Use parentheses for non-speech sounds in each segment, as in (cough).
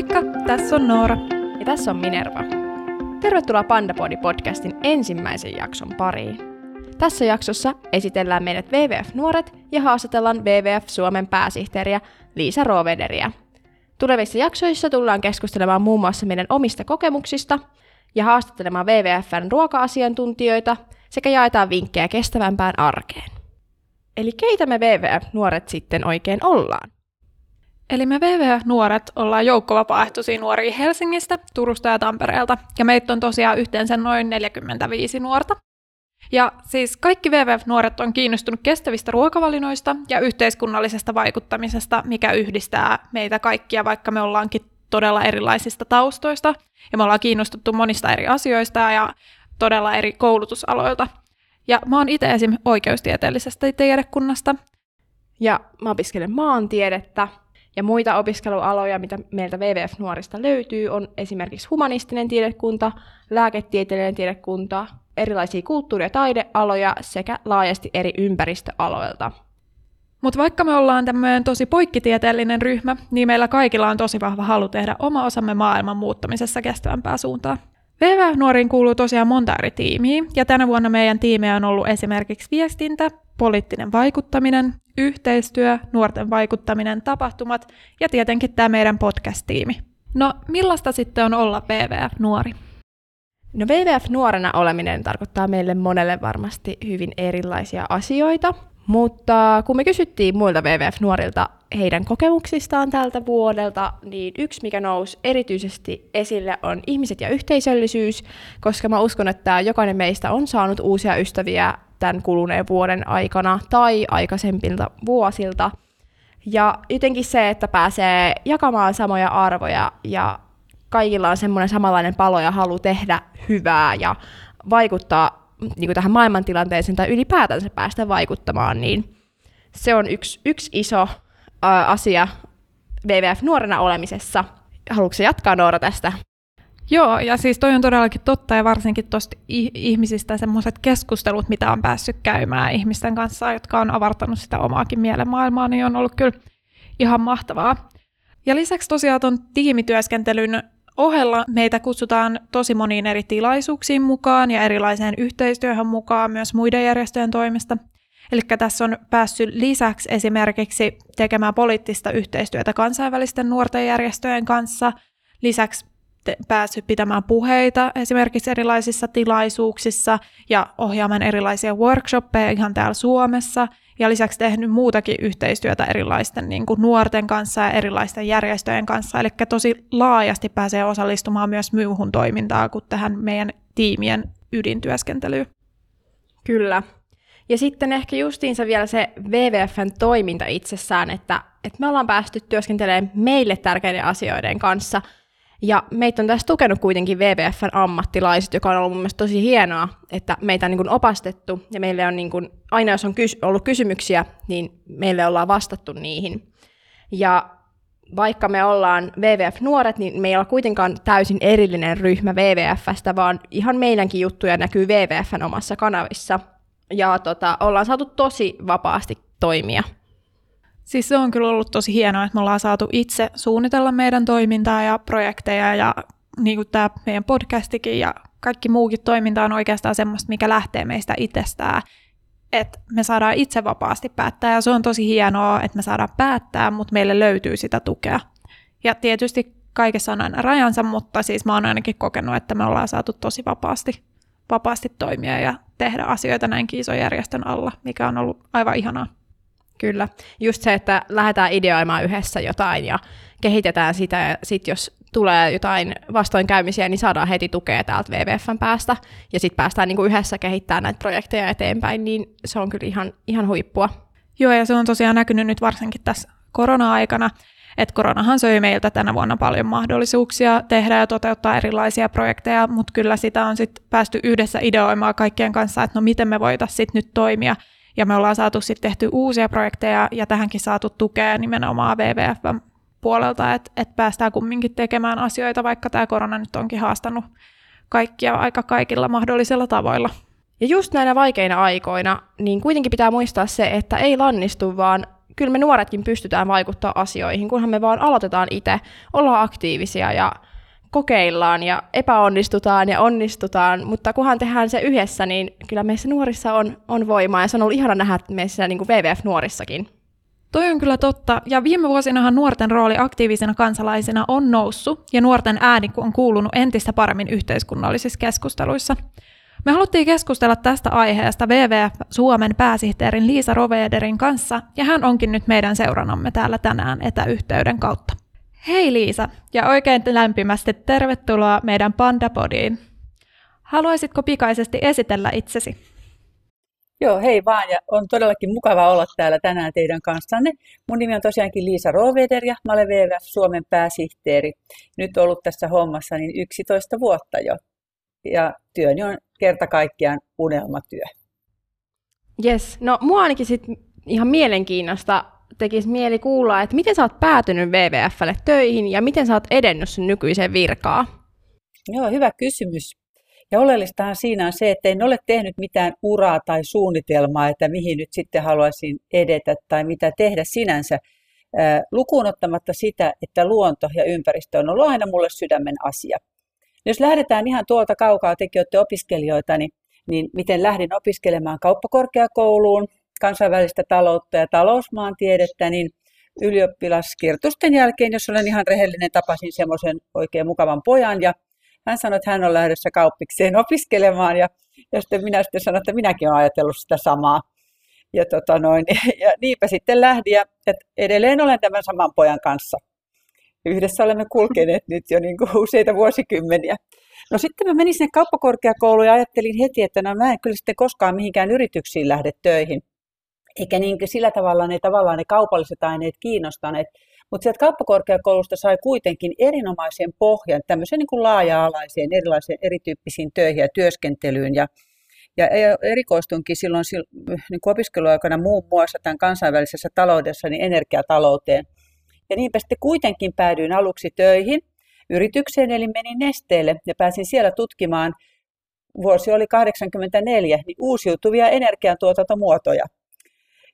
Moikka, tässä on Noora. Ja tässä on Minerva. Tervetuloa Pandapodi-podcastin ensimmäisen jakson pariin. Tässä jaksossa esitellään meidät WWF-nuoret ja haastatellaan WWF Suomen pääsihteeriä Liisa Rovederiä. Tulevissa jaksoissa tullaan keskustelemaan muun muassa meidän omista kokemuksista ja haastattelemaan WWFn ruoka-asiantuntijoita sekä jaetaan vinkkejä kestävämpään arkeen. Eli keitä me WWF-nuoret sitten oikein ollaan? Eli me VVH-nuoret ollaan joukkovapaaehtoisia nuoria Helsingistä, Turusta ja Tampereelta, ja meitä on tosiaan yhteensä noin 45 nuorta. Ja siis kaikki WWF-nuoret on kiinnostunut kestävistä ruokavalinoista ja yhteiskunnallisesta vaikuttamisesta, mikä yhdistää meitä kaikkia, vaikka me ollaankin todella erilaisista taustoista, ja me ollaan kiinnostuttu monista eri asioista ja todella eri koulutusaloilta. Ja mä oon itse esim. oikeustieteellisestä tiedekunnasta. Ja mä opiskelen maantiedettä, ja muita opiskelualoja, mitä meiltä WWF-nuorista löytyy, on esimerkiksi humanistinen tiedekunta, lääketieteellinen tiedekunta, erilaisia kulttuuri- ja taidealoja sekä laajasti eri ympäristöaloilta. Mutta vaikka me ollaan tämmöinen tosi poikkitieteellinen ryhmä, niin meillä kaikilla on tosi vahva halu tehdä oma osamme maailman muuttamisessa kestävämpää suuntaan. VV-nuoriin kuuluu tosiaan monta eri tiimiä, ja tänä vuonna meidän tiimejä on ollut esimerkiksi viestintä, poliittinen vaikuttaminen, yhteistyö, nuorten vaikuttaminen, tapahtumat ja tietenkin tämä meidän podcast-tiimi. No, millaista sitten on olla VVF-nuori? No VVF-nuorena oleminen tarkoittaa meille monelle varmasti hyvin erilaisia asioita, mutta kun me kysyttiin muilta WWF-nuorilta heidän kokemuksistaan tältä vuodelta, niin yksi, mikä nousi erityisesti esille, on ihmiset ja yhteisöllisyys, koska mä uskon, että jokainen meistä on saanut uusia ystäviä tämän kuluneen vuoden aikana tai aikaisempilta vuosilta. Ja jotenkin se, että pääsee jakamaan samoja arvoja ja kaikilla on semmoinen samanlainen palo ja halu tehdä hyvää ja vaikuttaa niin kuin tähän maailmantilanteeseen tai ylipäätänsä päästä vaikuttamaan, niin se on yksi, yksi iso ä, asia WWF-nuorena olemisessa. Haluatko jatkaa Noora tästä? Joo, ja siis toi on todellakin totta, ja varsinkin tuosta ihmisistä semmoiset keskustelut, mitä on päässyt käymään ihmisten kanssa, jotka on avartanut sitä omaakin mielenmaailmaa, niin on ollut kyllä ihan mahtavaa. Ja lisäksi tosiaan tuon tiimityöskentelyn ohella meitä kutsutaan tosi moniin eri tilaisuuksiin mukaan ja erilaiseen yhteistyöhön mukaan myös muiden järjestöjen toimesta. Eli tässä on päässyt lisäksi esimerkiksi tekemään poliittista yhteistyötä kansainvälisten nuorten järjestöjen kanssa, lisäksi te- päässyt pitämään puheita esimerkiksi erilaisissa tilaisuuksissa ja ohjaamaan erilaisia workshoppeja ihan täällä Suomessa ja lisäksi tehnyt muutakin yhteistyötä erilaisten niin kuin nuorten kanssa ja erilaisten järjestöjen kanssa, eli tosi laajasti pääsee osallistumaan myös muuhun toimintaan kuin tähän meidän tiimien ydintyöskentelyyn. Kyllä. Ja sitten ehkä justiinsa vielä se WWFn toiminta itsessään, että, että me ollaan päästy työskentelemään meille tärkeiden asioiden kanssa – ja meitä on tässä tukenut kuitenkin WWFn ammattilaiset, joka on ollut mun mielestä tosi hienoa, että meitä on niin kuin opastettu ja meille on niin kuin, aina jos on kys- ollut kysymyksiä, niin meille ollaan vastattu niihin. Ja vaikka me ollaan WWF-nuoret, niin me ei olla kuitenkaan täysin erillinen ryhmä WWFstä, vaan ihan meidänkin juttuja näkyy WWFn omassa kanavissa. Ja tota, ollaan saatu tosi vapaasti toimia. Siis se on kyllä ollut tosi hienoa, että me ollaan saatu itse suunnitella meidän toimintaa ja projekteja ja niin kuin tämä meidän podcastikin ja kaikki muukin toiminta on oikeastaan semmoista, mikä lähtee meistä itsestään, että me saadaan itse vapaasti päättää ja se on tosi hienoa, että me saadaan päättää, mutta meille löytyy sitä tukea. Ja tietysti kaikessa on aina rajansa, mutta siis mä oon ainakin kokenut, että me ollaan saatu tosi vapaasti, vapaasti toimia ja tehdä asioita näin ison järjestön alla, mikä on ollut aivan ihanaa. Kyllä. Just se, että lähdetään ideoimaan yhdessä jotain ja kehitetään sitä, ja sitten jos tulee jotain vastoinkäymisiä, niin saadaan heti tukea täältä WWFn päästä, ja sitten päästään niinku yhdessä kehittämään näitä projekteja eteenpäin, niin se on kyllä ihan, ihan huippua. Joo, ja se on tosiaan näkynyt nyt varsinkin tässä korona-aikana, että koronahan söi meiltä tänä vuonna paljon mahdollisuuksia tehdä ja toteuttaa erilaisia projekteja, mutta kyllä sitä on sitten päästy yhdessä ideoimaan kaikkien kanssa, että no miten me voitaisiin sitten nyt toimia ja me ollaan saatu sitten tehty uusia projekteja ja tähänkin saatu tukea nimenomaan WWF puolelta, että et päästään kumminkin tekemään asioita, vaikka tämä korona nyt onkin haastanut kaikkia aika kaikilla mahdollisilla tavoilla. Ja just näinä vaikeina aikoina, niin kuitenkin pitää muistaa se, että ei lannistu, vaan kyllä me nuoretkin pystytään vaikuttaa asioihin, kunhan me vaan aloitetaan itse, ollaan aktiivisia ja kokeillaan ja epäonnistutaan ja onnistutaan, mutta kunhan tehdään se yhdessä, niin kyllä meissä nuorissa on, on voimaa ja se on ollut ihana nähdä meissä niin kuin WWF-nuorissakin. Toi on kyllä totta, ja viime vuosinahan nuorten rooli aktiivisena kansalaisina on noussut, ja nuorten ääni on kuulunut entistä paremmin yhteiskunnallisissa keskusteluissa. Me haluttiin keskustella tästä aiheesta WWF Suomen pääsihteerin Liisa Rovederin kanssa, ja hän onkin nyt meidän seurannamme täällä tänään etäyhteyden kautta. Hei Liisa, ja oikein lämpimästi tervetuloa meidän Pandapodiin. Haluaisitko pikaisesti esitellä itsesi? Joo, hei vaan ja on todellakin mukava olla täällä tänään teidän kanssanne. Mun nimi on tosiaankin Liisa Roveder ja mä olen WWF Suomen pääsihteeri. Nyt ollut tässä hommassa niin 11 vuotta jo. Ja työni on kerta kaikkiaan unelmatyö. Yes, no mua ainakin sit ihan mielenkiinnosta tekisi mieli kuulla, että miten sä oot päätynyt WWFlle töihin ja miten sä oot edennyt sun nykyiseen virkaan? Joo, hyvä kysymys. Ja oleellistahan siinä on se, että en ole tehnyt mitään uraa tai suunnitelmaa, että mihin nyt sitten haluaisin edetä tai mitä tehdä sinänsä, lukuun ottamatta sitä, että luonto ja ympäristö on ollut aina mulle sydämen asia. Jos lähdetään ihan tuolta kaukaa, tekin olette opiskelijoita, niin, niin miten lähdin opiskelemaan kauppakorkeakouluun, kansainvälistä taloutta ja talousmaantiedettä, niin ylioppilaskirtusten jälkeen, jos olen ihan rehellinen, tapasin semmoisen oikein mukavan pojan ja hän sanoi, että hän on lähdössä kauppikseen (laughs) opiskelemaan ja, ja sitten minä sitten sanoin, että minäkin olen ajatellut sitä samaa. Ja, tota noin, (laughs) ja niinpä sitten lähdin ja edelleen olen tämän saman pojan kanssa. Yhdessä olemme kulkeneet nyt jo niin kuin useita vuosikymmeniä. No sitten mä menin sinne kauppakorkeakouluun ja ajattelin heti, että no mä en kyllä sitten koskaan mihinkään yrityksiin lähde töihin. Eikä niin sillä tavalla ne tavallaan ne kaupalliset aineet kiinnostaneet. Mutta sieltä kauppakorkeakoulusta sai kuitenkin erinomaisen pohjan tämmöiseen niin kuin laaja-alaiseen erilaisiin erityyppisiin töihin ja työskentelyyn. Ja, ja erikoistunkin silloin niin kuin opiskeluaikana muun muassa tämän kansainvälisessä taloudessa niin energiatalouteen. Ja niinpä sitten kuitenkin päädyin aluksi töihin yritykseen, eli menin nesteelle ja pääsin siellä tutkimaan, vuosi oli 84, niin uusiutuvia energiantuotantomuotoja.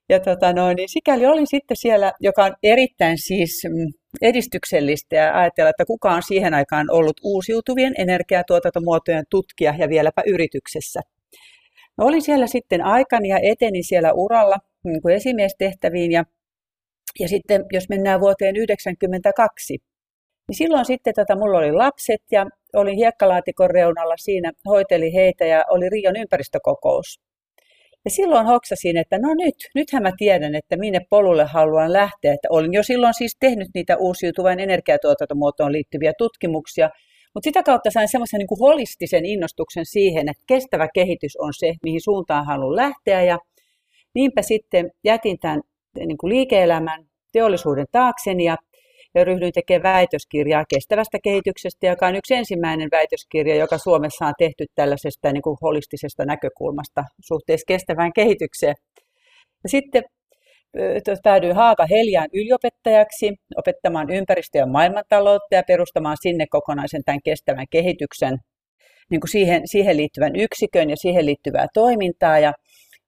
Ja tota noin, niin sikäli olin sitten siellä, joka on erittäin siis mm, edistyksellistä ja ajatella, että kuka on siihen aikaan ollut uusiutuvien energiatuotantomuotojen tutkija ja vieläpä yrityksessä. No, olin siellä sitten aikani ja etenin siellä uralla niin kuin esimiestehtäviin ja, ja sitten jos mennään vuoteen 1992, niin silloin sitten tota, mulla oli lapset ja olin hiekkalaatikon reunalla siinä, hoiteli heitä ja oli Rion ympäristökokous. Ja silloin hoksasin, että no nyt, nythän mä tiedän, että minne polulle haluan lähteä. Että olin jo silloin siis tehnyt niitä uusiutuvan energiatuotantomuotoon liittyviä tutkimuksia, mutta sitä kautta sain semmoisen niin holistisen innostuksen siihen, että kestävä kehitys on se, mihin suuntaan haluan lähteä. Ja niinpä sitten jätin tämän niin kuin liike-elämän teollisuuden taakseni ja ja ryhdyin tekemään väitöskirjaa kestävästä kehityksestä, joka on yksi ensimmäinen väitöskirja, joka Suomessa on tehty tällaisesta niin kuin holistisesta näkökulmasta suhteessa kestävään kehitykseen. Ja sitten päädyin Haaka Heliaan yliopettajaksi opettamaan ympäristö- ja maailmantaloutta ja perustamaan sinne kokonaisen tämän kestävän kehityksen niin kuin siihen, siihen liittyvän yksikön ja siihen liittyvää toimintaa. Ja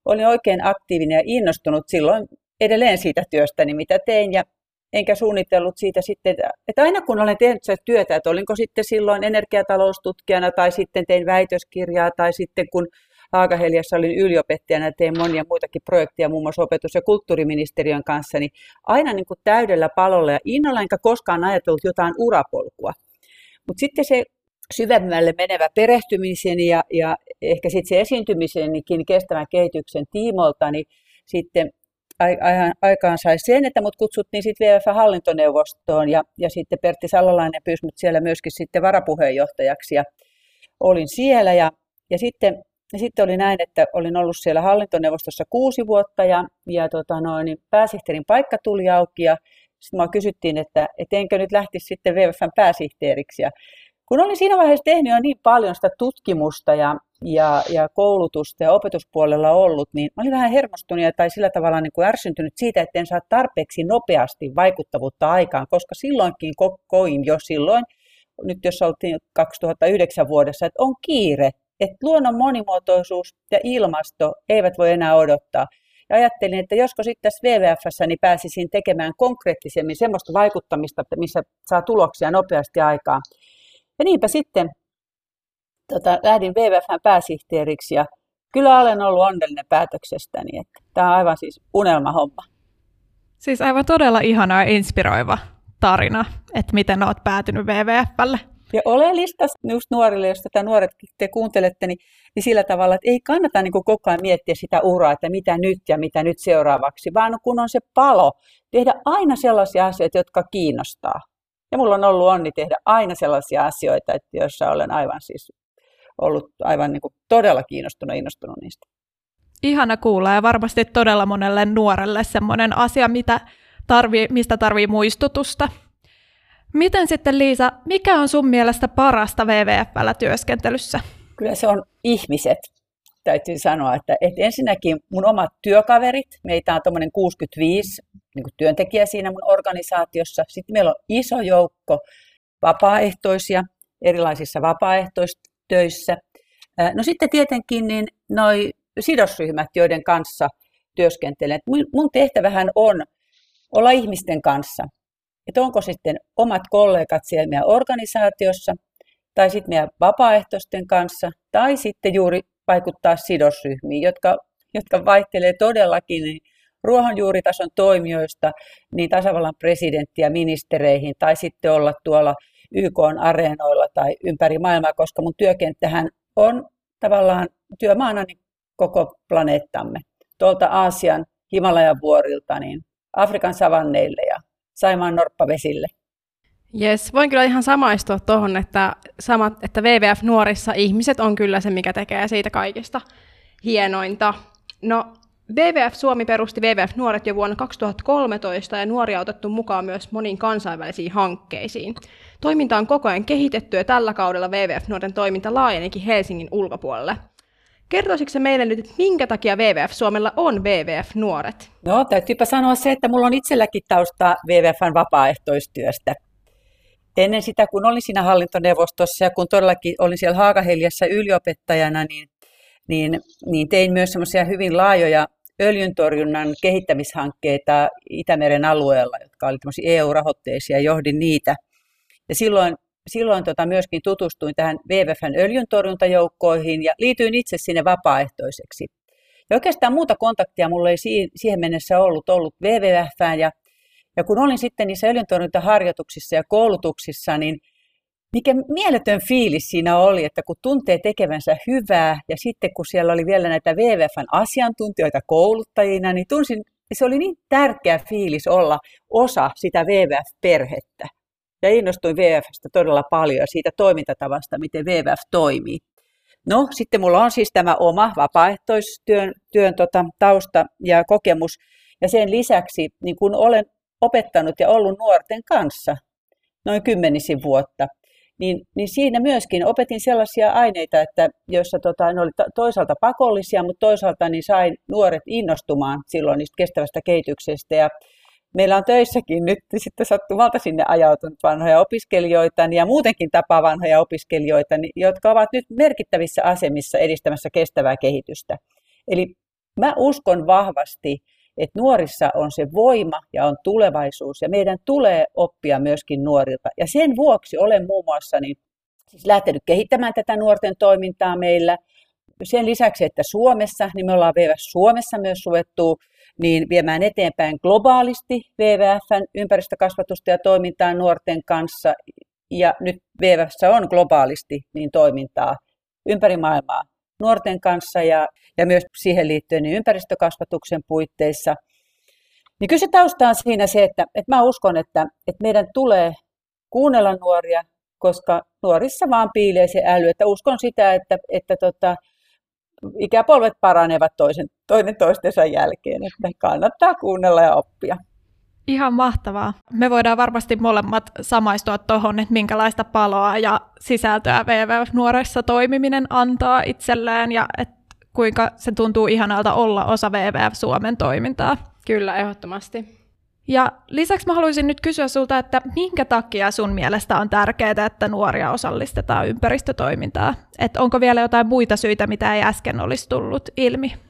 olin oikein aktiivinen ja innostunut silloin edelleen siitä työstäni, mitä tein. Ja enkä suunnitellut siitä sitten, että aina kun olen tehnyt sitä työtä, että olinko sitten silloin energiataloustutkijana tai sitten tein väitöskirjaa tai sitten kun Haakaheliassa olin yliopettajana ja tein monia muitakin projekteja muun muassa opetus- ja kulttuuriministeriön kanssa, niin aina niin kuin täydellä palolla ja innolla enkä koskaan ajatellut jotain urapolkua. Mutta sitten se syvemmälle menevä perehtymisen ja, ja ehkä sitten se esiintymisenkin kestävän kehityksen tiimolta, niin sitten aikaan sai sen, että mut kutsuttiin sitten VF-hallintoneuvostoon ja, ja sitten Pertti Salolainen pyysi mut siellä myöskin sitten varapuheenjohtajaksi ja olin siellä ja, ja sitten, ja sitten oli näin, että olin ollut siellä hallintoneuvostossa kuusi vuotta ja, ja tota noin, niin pääsihteerin paikka tuli auki ja sitten mua kysyttiin, että, että enkö nyt lähtisi sitten WWFn pääsihteeriksi ja kun olin siinä vaiheessa tehnyt jo niin paljon sitä tutkimusta ja, ja, ja koulutusta ja opetuspuolella ollut, niin olin vähän hermostunut tai sillä tavalla niin kuin ärsyntynyt siitä, että en saa tarpeeksi nopeasti vaikuttavuutta aikaan, koska silloinkin ko- koin jo silloin, nyt jos oltiin 2009 vuodessa, että on kiire, että luonnon monimuotoisuus ja ilmasto eivät voi enää odottaa. Ja ajattelin, että josko sitten tässä WWFssä niin pääsisin tekemään konkreettisemmin semmoista vaikuttamista, missä saa tuloksia nopeasti aikaan. Ja niinpä sitten tota, lähdin WWFn pääsihteeriksi ja kyllä olen ollut onnellinen päätöksestäni. Että tämä on aivan siis unelmahomma. Siis aivan todella ihana ja inspiroiva tarina, että miten olet päätynyt WWFlle. Ja oleellista just nuorille, jos tätä nuoret te kuuntelette, niin, niin sillä tavalla, että ei kannata niin koko ajan miettiä sitä uraa, että mitä nyt ja mitä nyt seuraavaksi, vaan kun on se palo, tehdä aina sellaisia asioita, jotka kiinnostaa. Ja mulla on ollut onni tehdä aina sellaisia asioita, että joissa olen aivan siis ollut aivan niin kuin todella kiinnostunut ja innostunut niistä. Ihana kuulla ja varmasti todella monelle nuorelle semmoinen asia, mitä tarvii, mistä tarvii muistutusta. Miten sitten Liisa, mikä on sun mielestä parasta WWFllä työskentelyssä? Kyllä se on ihmiset, täytyy sanoa. Että, että ensinnäkin mun omat työkaverit, meitä on tuommoinen 65 niin työntekijä siinä mun organisaatiossa. Sitten meillä on iso joukko vapaaehtoisia erilaisissa vapaaehtoistöissä. No sitten tietenkin niin noi sidosryhmät, joiden kanssa työskentelen. Mun tehtävähän on olla ihmisten kanssa. Että onko sitten omat kollegat siellä meidän organisaatiossa, tai sitten meidän vapaaehtoisten kanssa, tai sitten juuri vaikuttaa sidosryhmiin, jotka, jotka vaihtelee todellakin niin ruohonjuuritason toimijoista niin tasavallan presidenttiä ministereihin, tai sitten olla tuolla YK-areenoilla tai ympäri maailmaa, koska mun työkenttähän on tavallaan työmaana niin koko planeettamme. Tuolta Aasian Himalajan vuorilta niin Afrikan savanneille ja Saimaan norppavesille. Yes, voin kyllä ihan samaistua tuohon, että, sama, että WWF nuorissa ihmiset on kyllä se, mikä tekee siitä kaikista hienointa. No, WWF Suomi perusti WWF Nuoret jo vuonna 2013 ja nuoria otettu mukaan myös moniin kansainvälisiin hankkeisiin. Toiminta on koko ajan kehitetty ja tällä kaudella WWF Nuorten toiminta laajenikin Helsingin ulkopuolelle. Kertoisitko se meille nyt, että minkä takia WWF Suomella on WWF Nuoret? No, täytyypä sanoa se, että mulla on itselläkin taustaa WWFn vapaaehtoistyöstä. Ennen sitä, kun olin siinä hallintoneuvostossa ja kun todellakin olin siellä Haakaheliassa yliopettajana, niin, niin, niin tein myös semmoisia hyvin laajoja öljyntorjunnan kehittämishankkeita Itämeren alueella, jotka olivat EU-rahoitteisia, johdin niitä. Ja silloin silloin tota myöskin tutustuin tähän WWFn öljyntorjuntajoukkoihin ja liityin itse sinne vapaaehtoiseksi. Ja oikeastaan muuta kontaktia mulla ei siihen mennessä ollut, ollut WWFään ja, ja kun olin sitten niissä öljyntorjuntaharjoituksissa ja koulutuksissa, niin mikä mieletön fiilis siinä oli, että kun tuntee tekevänsä hyvää ja sitten kun siellä oli vielä näitä WWFn asiantuntijoita kouluttajina, niin tunsin, se oli niin tärkeä fiilis olla osa sitä WWF-perhettä ja innostuin VFstä todella paljon siitä toimintatavasta, miten VVF toimii. No, sitten mulla on siis tämä oma vapaaehtoistyön työn, tota, tausta ja kokemus. Ja sen lisäksi, niin kun olen opettanut ja ollut nuorten kanssa noin kymmenisin vuotta, niin, niin siinä myöskin opetin sellaisia aineita, että joissa tota, ne oli toisaalta pakollisia, mutta toisaalta niin sain nuoret innostumaan silloin niistä kestävästä kehityksestä. Ja meillä on töissäkin nyt (laughs) sitten sattumalta sinne ajautunut vanhoja opiskelijoita ja muutenkin tapaa vanhoja opiskelijoita, jotka ovat nyt merkittävissä asemissa edistämässä kestävää kehitystä. Eli mä uskon vahvasti, että nuorissa on se voima ja on tulevaisuus ja meidän tulee oppia myöskin nuorilta. Ja sen vuoksi olen muun muassa niin, siis lähtenyt kehittämään tätä nuorten toimintaa meillä. Sen lisäksi, että Suomessa, niin me ollaan vielä Suomessa myös suvettu niin viemään eteenpäin globaalisti WWFn ympäristökasvatusta ja toimintaa nuorten kanssa. Ja nyt WWFssä on globaalisti niin toimintaa ympäri maailmaa nuorten kanssa ja, ja myös siihen liittyen niin ympäristökasvatuksen puitteissa. Niin kyllä se tausta on siinä se, että, että mä uskon, että, että meidän tulee kuunnella nuoria, koska nuorissa vaan piilee se äly. Että uskon sitä, että, että tota, ikäpolvet paranevat toisen, toinen toistensa jälkeen, että kannattaa kuunnella ja oppia. Ihan mahtavaa. Me voidaan varmasti molemmat samaistua tuohon, että minkälaista paloa ja sisältöä WWF-nuoressa toimiminen antaa itselleen ja että kuinka se tuntuu ihanalta olla osa WWF Suomen toimintaa. Kyllä, ehdottomasti. Ja lisäksi mä haluaisin nyt kysyä sulta, että minkä takia sun mielestä on tärkeää, että nuoria osallistetaan ympäristötoimintaan? Että onko vielä jotain muita syitä, mitä ei äsken olisi tullut ilmi?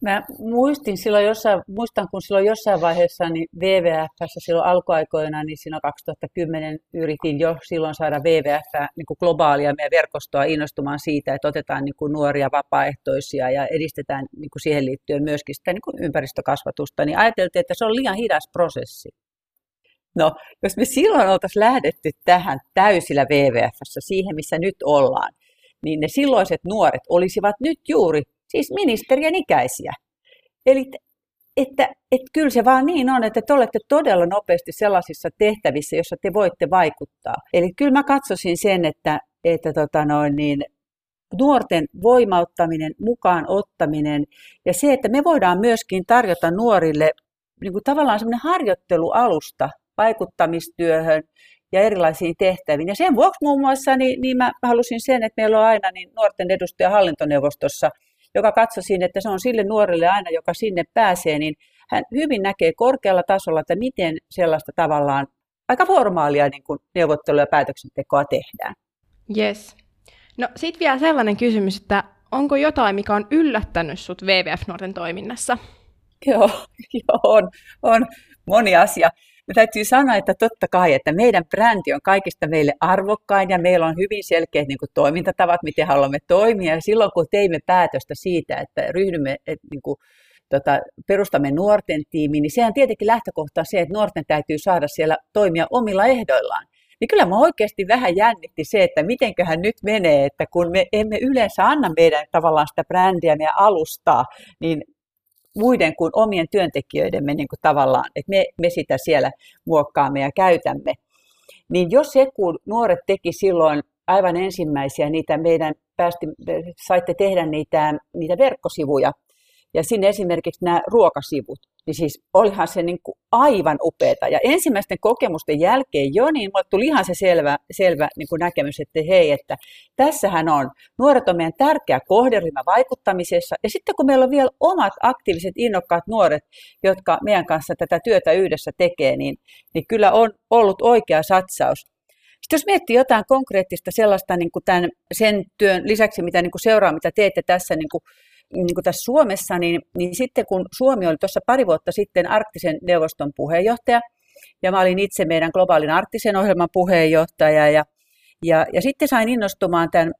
Mä muistin silloin jossain, muistan, kun silloin jossain vaiheessa niin WWFssä silloin alkuaikoina, niin siinä 2010 yritin jo silloin saada WWF niin kuin globaalia meidän verkostoa innostumaan siitä, että otetaan niin kuin nuoria vapaaehtoisia ja edistetään niin kuin siihen liittyen myöskin sitä niin kuin ympäristökasvatusta, niin ajateltiin, että se on liian hidas prosessi. No, jos me silloin oltaisiin lähdetty tähän täysillä WWFssä, siihen missä nyt ollaan, niin ne silloiset nuoret olisivat nyt juuri siis ministerien ikäisiä. Eli että, että kyllä se vaan niin on, että te olette todella nopeasti sellaisissa tehtävissä, joissa te voitte vaikuttaa. Eli kyllä mä katsoisin sen, että, että tota noin, niin, nuorten voimauttaminen, mukaan ottaminen ja se, että me voidaan myöskin tarjota nuorille niin kuin tavallaan semmoinen harjoittelualusta vaikuttamistyöhön ja erilaisiin tehtäviin. Ja sen vuoksi muun muassa niin, niin mä halusin sen, että meillä on aina niin nuorten edustaja hallintoneuvostossa – joka katsoi siinä, että se on sille nuorelle aina, joka sinne pääsee, niin hän hyvin näkee korkealla tasolla, että miten sellaista tavallaan aika formaalia niin kuin neuvottelua ja päätöksentekoa tehdään. Yes. No sitten vielä sellainen kysymys, että onko jotain, mikä on yllättänyt sut WWF-nuorten toiminnassa? Joo, (laughs) joo on, on moni asia ja täytyy sanoa, että totta kai, että meidän brändi on kaikista meille arvokkain ja meillä on hyvin selkeät niin kuin, toimintatavat, miten haluamme toimia. Ja silloin kun teimme päätöstä siitä, että ryhdymme, että, niin kuin, tota, perustamme nuorten tiimiin, niin sehän tietenkin lähtökohta on se, että nuorten täytyy saada siellä toimia omilla ehdoillaan. Niin kyllä mä oikeasti vähän jännitti se, että mitenköhän nyt menee, että kun me emme yleensä anna meidän tavallaan sitä brändiä, meidän alustaa, niin muiden kuin omien työntekijöidemme niin kuin tavallaan, että me, me sitä siellä muokkaamme ja käytämme. Niin jos se, kun nuoret teki silloin aivan ensimmäisiä niitä meidän, päästi, saitte tehdä niitä, niitä verkkosivuja, ja sinne esimerkiksi nämä ruokasivut, niin siis olihan se niin kuin aivan upeata. Ja ensimmäisten kokemusten jälkeen jo, niin mulle tuli ihan se selvä, selvä niin kuin näkemys, että hei, että tässähän on, nuoret on meidän tärkeä kohderyhmä vaikuttamisessa. Ja sitten kun meillä on vielä omat aktiiviset, innokkaat nuoret, jotka meidän kanssa tätä työtä yhdessä tekee, niin, niin kyllä on ollut oikea satsaus. Sitten jos miettii jotain konkreettista sellaista niin kuin tämän, sen työn lisäksi, mitä niin kuin seuraa, mitä teette tässä niin kuin niin kuin tässä Suomessa, niin, niin sitten kun Suomi oli tuossa pari vuotta sitten arktisen neuvoston puheenjohtaja, ja mä olin itse meidän globaalin arktisen ohjelman puheenjohtaja, ja, ja, ja sitten sain innostumaan tämän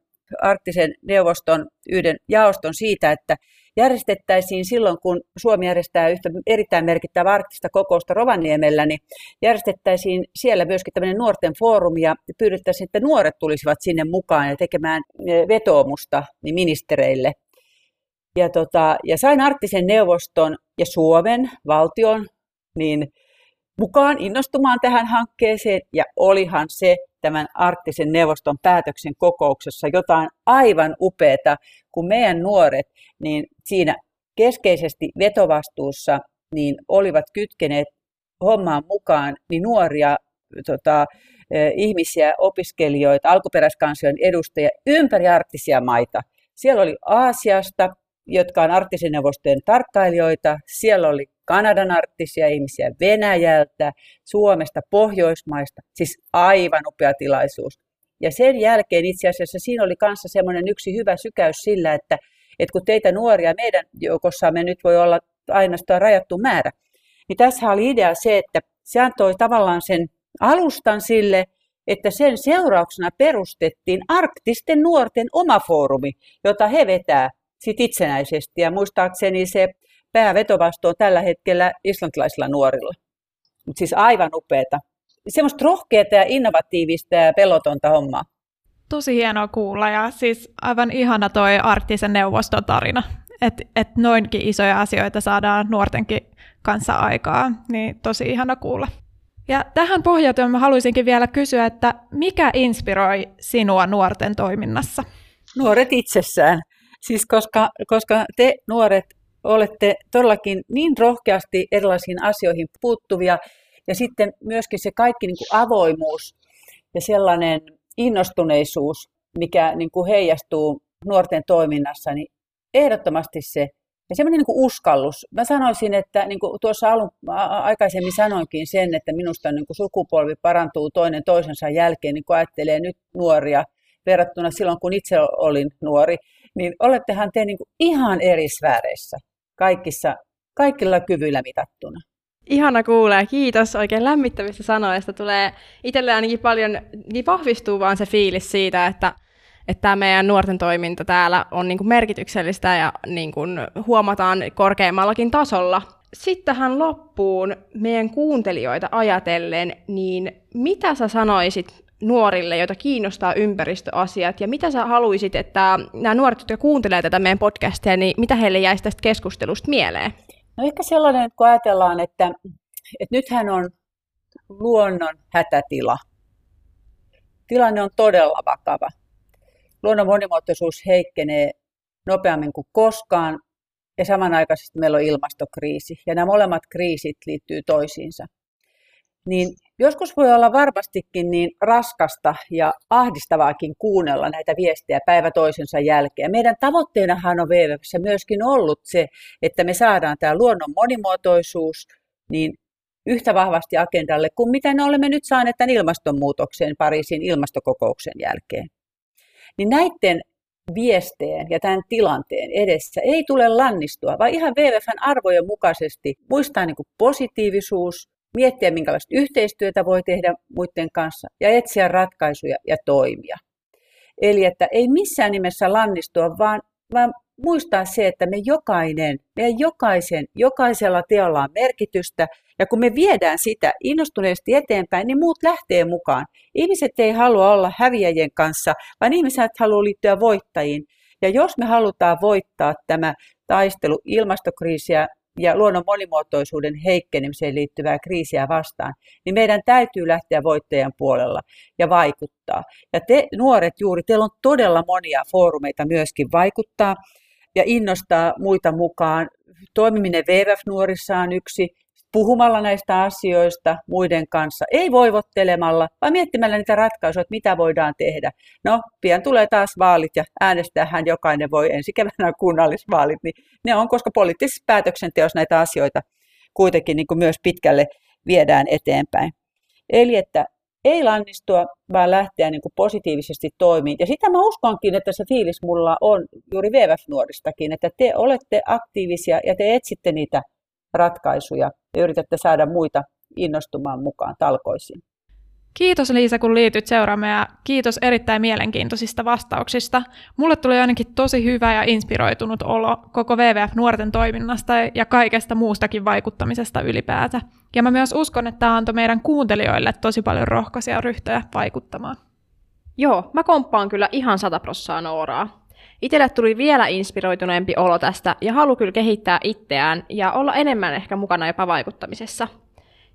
arktisen neuvoston yhden jaoston siitä, että järjestettäisiin silloin, kun Suomi järjestää yhtä erittäin merkittävää arktista kokousta Rovaniemellä, niin järjestettäisiin siellä myöskin tämmöinen nuorten foorumi ja pyydettäisiin, että nuoret tulisivat sinne mukaan ja tekemään vetoomusta niin ministereille ja, tota, ja sain arktisen neuvoston ja Suomen valtion niin mukaan innostumaan tähän hankkeeseen ja olihan se tämän arktisen neuvoston päätöksen kokouksessa jotain aivan upeata, kun meidän nuoret niin siinä keskeisesti vetovastuussa niin olivat kytkeneet hommaan mukaan niin nuoria tota, eh, ihmisiä, opiskelijoita, alkuperäiskansojen edustajia ympäri arktisia maita. Siellä oli Aasiasta, jotka on arktisen neuvostojen tarkkailijoita. Siellä oli Kanadan arktisia ihmisiä Venäjältä, Suomesta, Pohjoismaista. Siis aivan upea tilaisuus. Ja sen jälkeen itse asiassa siinä oli kanssa semmoinen yksi hyvä sykäys sillä, että, että kun teitä nuoria meidän joukossamme nyt voi olla ainoastaan rajattu määrä, niin tässä oli idea se, että se antoi tavallaan sen alustan sille, että sen seurauksena perustettiin arktisten nuorten oma foorumi, jota he vetää sit itsenäisesti. Ja muistaakseni se päävetovastu on tällä hetkellä islantilaisilla nuorilla. Mutta siis aivan upeata. Semmoista rohkeata ja innovatiivista ja pelotonta hommaa. Tosi hienoa kuulla ja siis aivan ihana toi arktisen neuvoston tarina, että et noinkin isoja asioita saadaan nuortenkin kanssa aikaa, niin tosi ihana kuulla. Ja tähän pohjautuen mä haluaisinkin vielä kysyä, että mikä inspiroi sinua nuorten toiminnassa? Nuoret itsessään. Siis koska, koska te nuoret olette todellakin niin rohkeasti erilaisiin asioihin puuttuvia ja sitten myöskin se kaikki niin kuin avoimuus ja sellainen innostuneisuus, mikä niin kuin heijastuu nuorten toiminnassa, niin ehdottomasti se ja semmoinen niin kuin uskallus. Mä sanoisin, että niin kuin tuossa alun, aikaisemmin sanoinkin sen, että minusta niin kuin sukupolvi parantuu toinen toisensa jälkeen, niin kun ajattelee nyt nuoria verrattuna silloin, kun itse olin nuori, niin olettehan te niin kuin ihan eri sfääreissä. kaikissa, kaikilla kyvyillä mitattuna. Ihana kuulee, kiitos oikein lämmittävistä sanoista. Tulee itselle ainakin paljon, niin vahvistuu vaan se fiilis siitä, että, että tämä meidän nuorten toiminta täällä on niin kuin merkityksellistä ja niin kuin huomataan korkeammallakin tasolla. Sitten tähän loppuun meidän kuuntelijoita ajatellen, niin mitä sä sanoisit nuorille, joita kiinnostaa ympäristöasiat, ja mitä sä haluaisit, että nämä nuoret, jotka kuuntelee tätä meidän podcastia, niin mitä heille jäisi tästä keskustelusta mieleen? No ehkä sellainen, kun ajatellaan, että, että nythän on luonnon hätätila. Tilanne on todella vakava. Luonnon monimuotoisuus heikkenee nopeammin kuin koskaan ja samanaikaisesti meillä on ilmastokriisi. Ja nämä molemmat kriisit liittyy toisiinsa. Niin joskus voi olla varmastikin niin raskasta ja ahdistavaakin kuunnella näitä viestejä päivä toisensa jälkeen. Meidän tavoitteenahan on WWFssä myöskin ollut se, että me saadaan tämä luonnon monimuotoisuus niin yhtä vahvasti agendalle kuin mitä me olemme nyt saaneet tämän ilmastonmuutoksen Pariisin ilmastokokouksen jälkeen. Niin näiden viesteen ja tämän tilanteen edessä ei tule lannistua, vaan ihan WWFn arvojen mukaisesti muistaa niin kuin positiivisuus, miettiä, minkälaista yhteistyötä voi tehdä muiden kanssa ja etsiä ratkaisuja ja toimia. Eli että ei missään nimessä lannistua, vaan, vaan muistaa se, että me jokainen, meidän jokaisen, jokaisella teolla on merkitystä, ja kun me viedään sitä innostuneesti eteenpäin, niin muut lähtee mukaan. Ihmiset ei halua olla häviäjien kanssa, vaan ihmiset haluaa liittyä voittajiin. Ja jos me halutaan voittaa tämä taistelu ilmastokriisiä ja luonnon monimuotoisuuden heikkenemiseen liittyvää kriisiä vastaan, niin meidän täytyy lähteä voittajan puolella ja vaikuttaa. Ja te nuoret juuri, teillä on todella monia foorumeita myöskin vaikuttaa ja innostaa muita mukaan. Toimiminen WWF-nuorissa on yksi, puhumalla näistä asioista muiden kanssa, ei voivottelemalla, vaan miettimällä niitä ratkaisuja, että mitä voidaan tehdä. No, pian tulee taas vaalit ja äänestähän jokainen voi ensi keväänä kunnallisvaalit, niin ne on, koska poliittisessa päätöksenteossa näitä asioita kuitenkin niin kuin myös pitkälle viedään eteenpäin. Eli että ei lannistua, vaan lähteä niin kuin positiivisesti toimiin. Ja sitä mä uskonkin, että se fiilis mulla on juuri VVF-nuoristakin, että te olette aktiivisia ja te etsitte niitä ratkaisuja ja yritätte saada muita innostumaan mukaan talkoisiin. Kiitos Liisa, kun liityt seuraamme ja kiitos erittäin mielenkiintoisista vastauksista. Mulle tuli ainakin tosi hyvä ja inspiroitunut olo koko WWF nuorten toiminnasta ja kaikesta muustakin vaikuttamisesta ylipäätä. Ja mä myös uskon, että tämä antoi meidän kuuntelijoille tosi paljon rohkaisia ryhtyä vaikuttamaan. Joo, mä komppaan kyllä ihan sataprossaa Nooraa. Itelle tuli vielä inspiroituneempi olo tästä ja halu kyllä kehittää itseään ja olla enemmän ehkä mukana jopa vaikuttamisessa.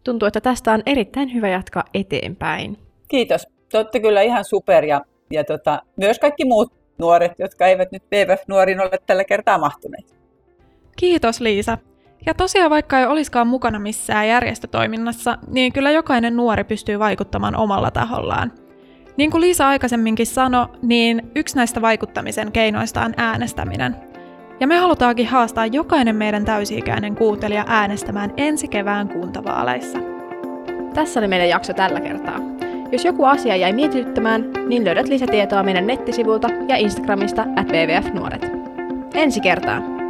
Tuntuu, että tästä on erittäin hyvä jatkaa eteenpäin. Kiitos. Te olette kyllä ihan super ja, ja tota, myös kaikki muut nuoret, jotka eivät nyt BVF-nuoriin ole tällä kertaa mahtuneet. Kiitos Liisa. Ja tosiaan vaikka ei olisikaan mukana missään järjestötoiminnassa, niin kyllä jokainen nuori pystyy vaikuttamaan omalla tahollaan. Niin kuin Liisa aikaisemminkin sanoi, niin yksi näistä vaikuttamisen keinoista on äänestäminen. Ja me halutaankin haastaa jokainen meidän täysi-ikäinen kuuntelija äänestämään ensi kevään kuntavaaleissa. Tässä oli meidän jakso tällä kertaa. Jos joku asia jäi mietityttämään, niin löydät lisätietoa meidän nettisivulta ja Instagramista at. Ensi kertaa!